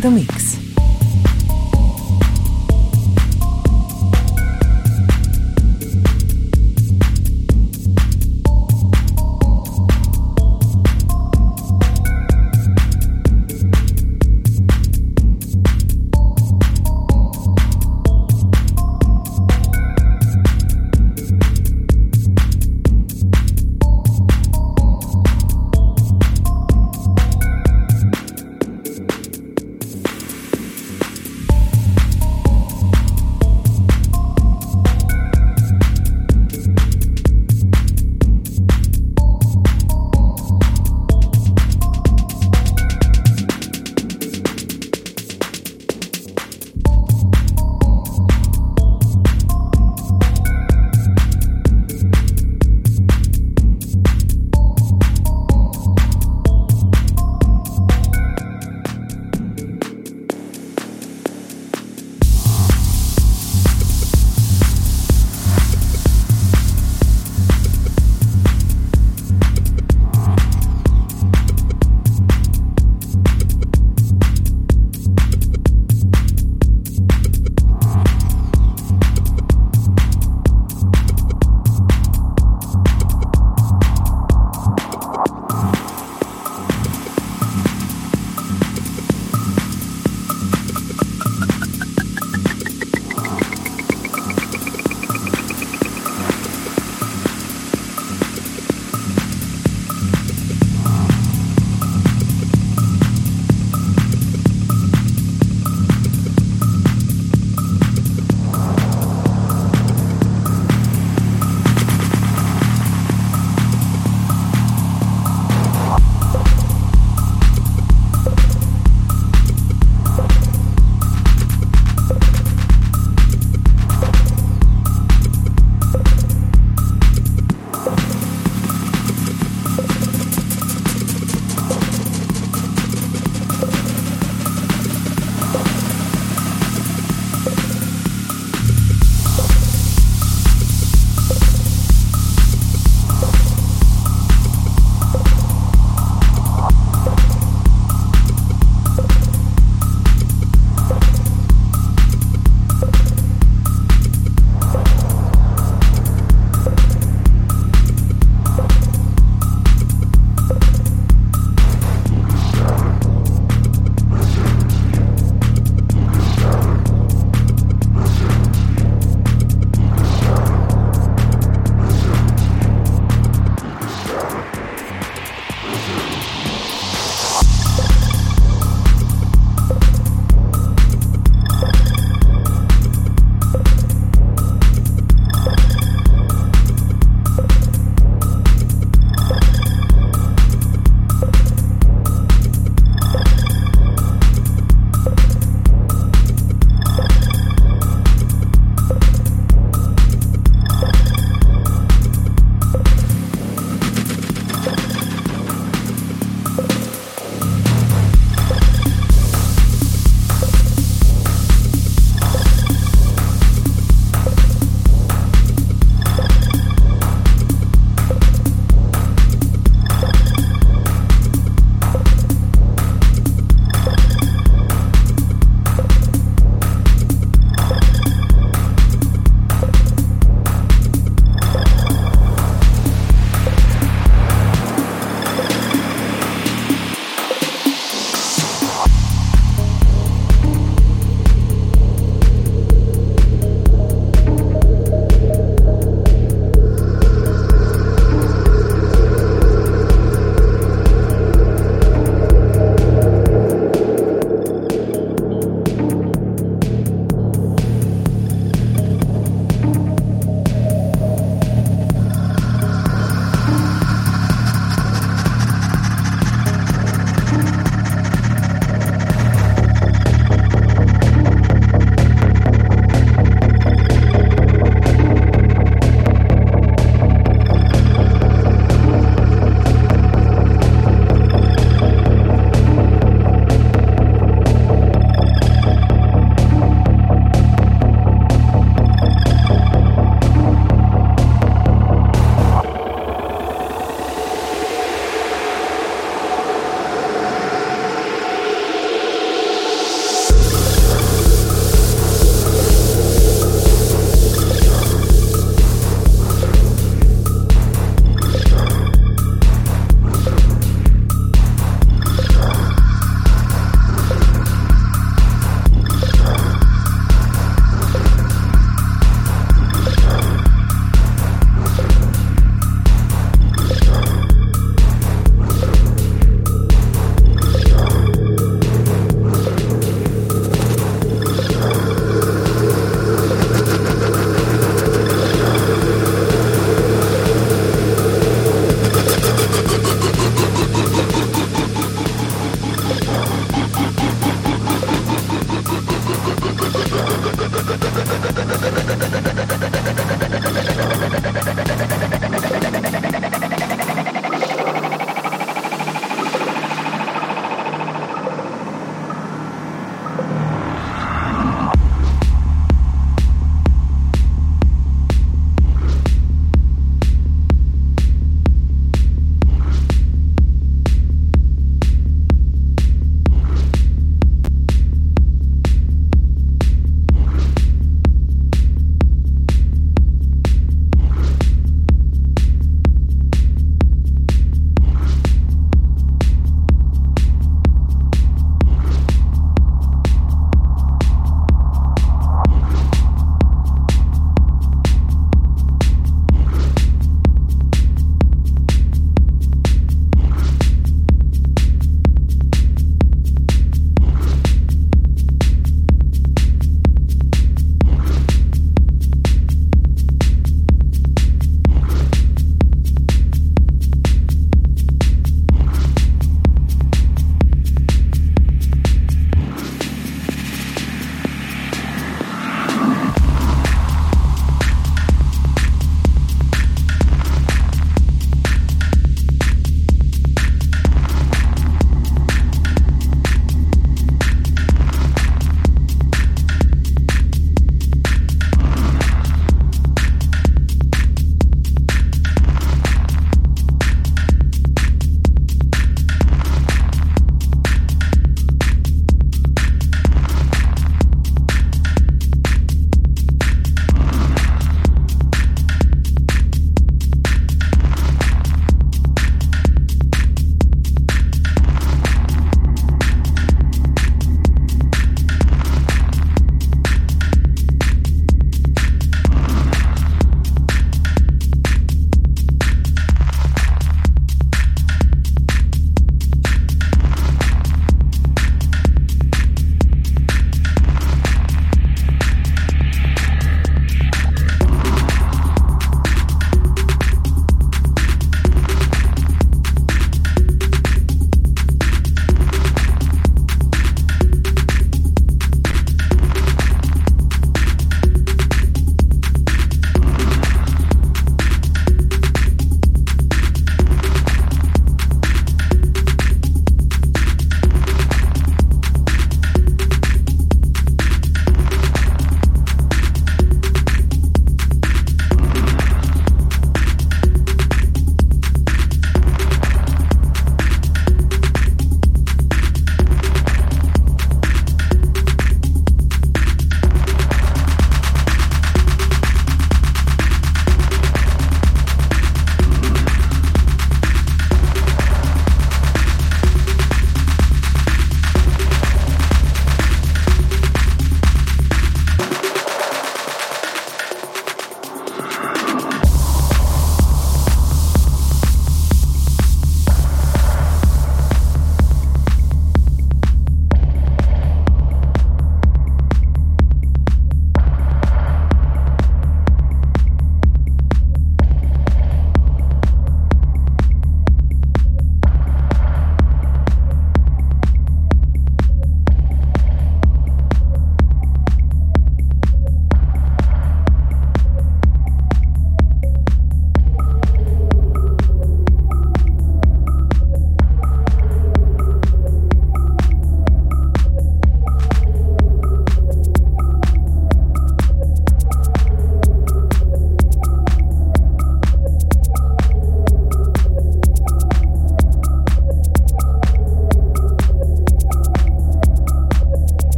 The mix.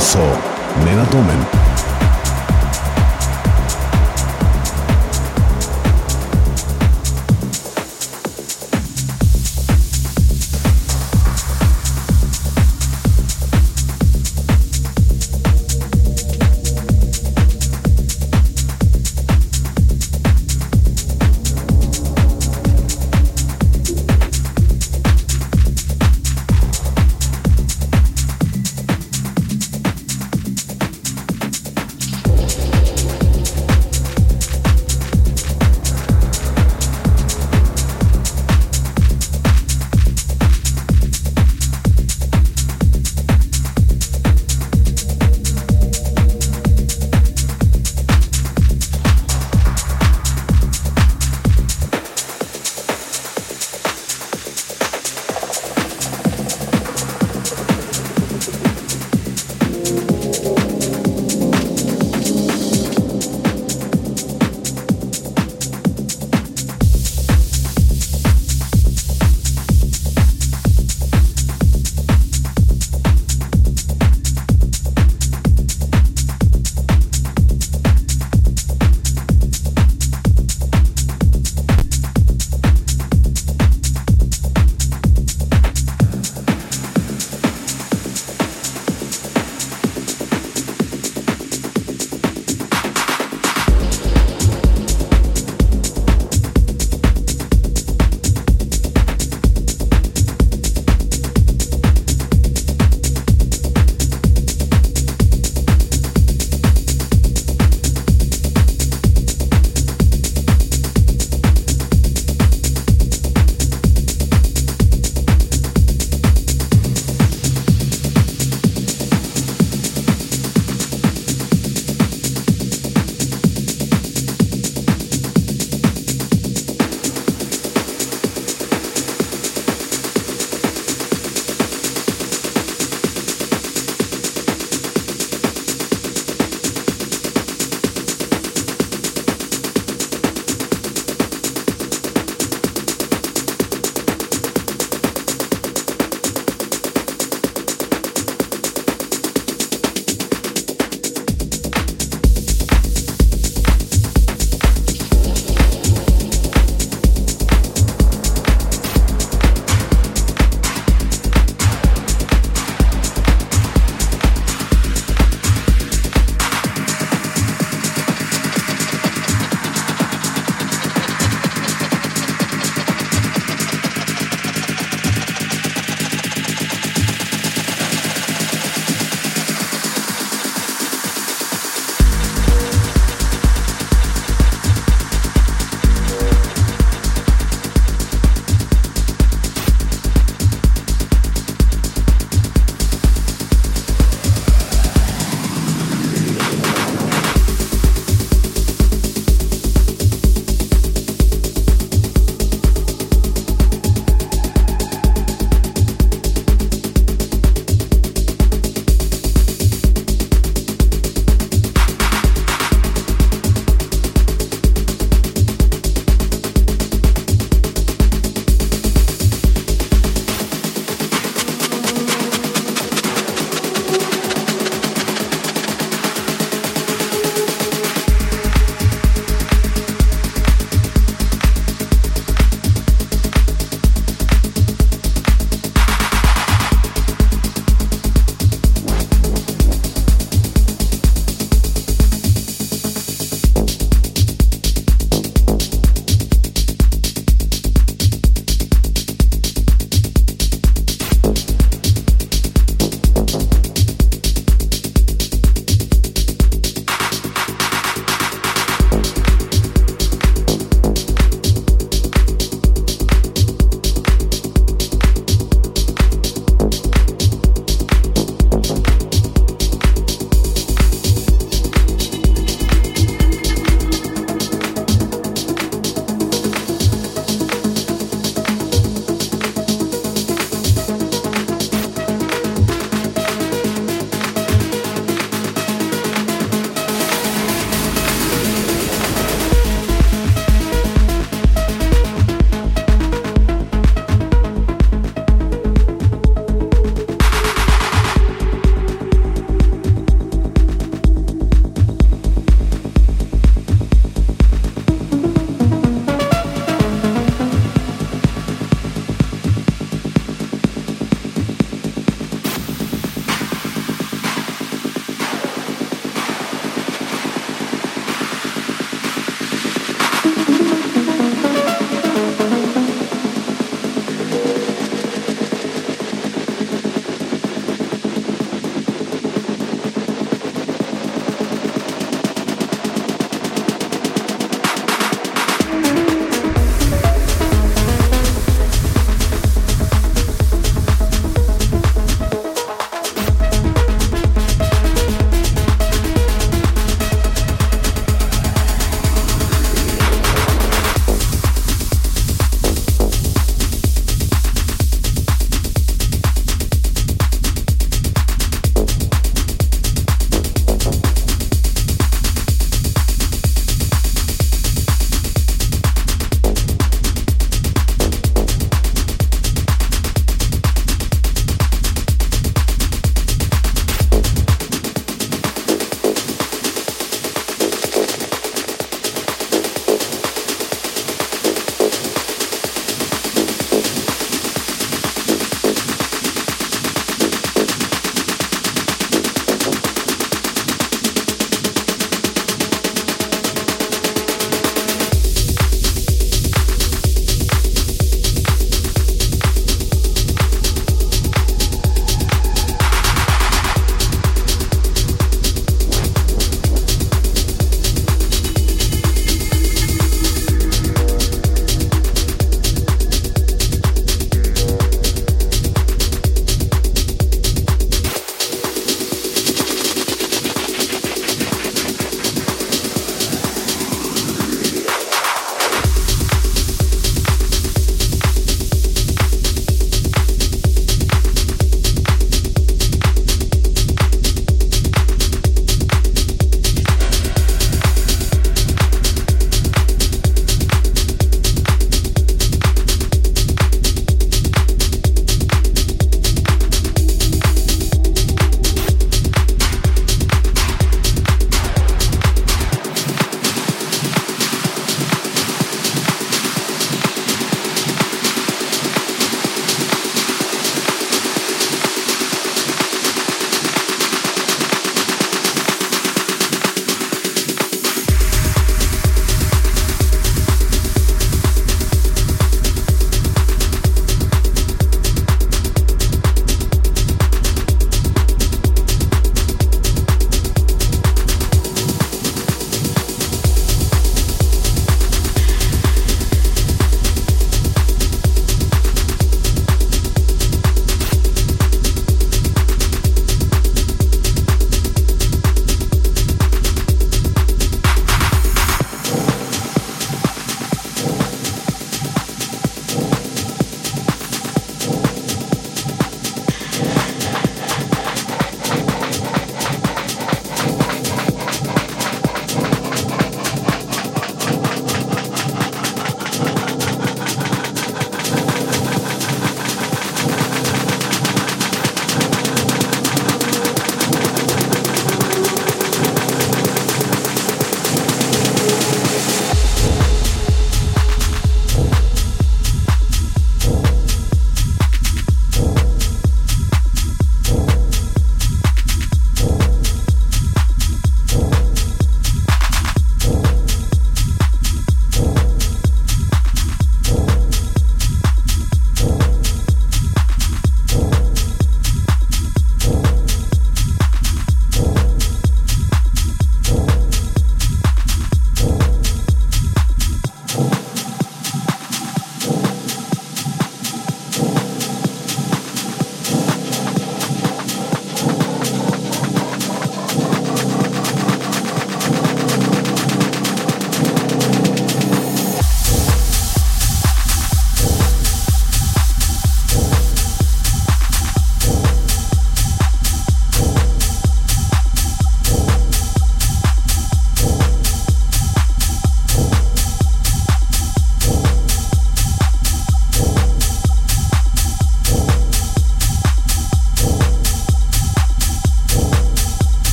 想メガトーメ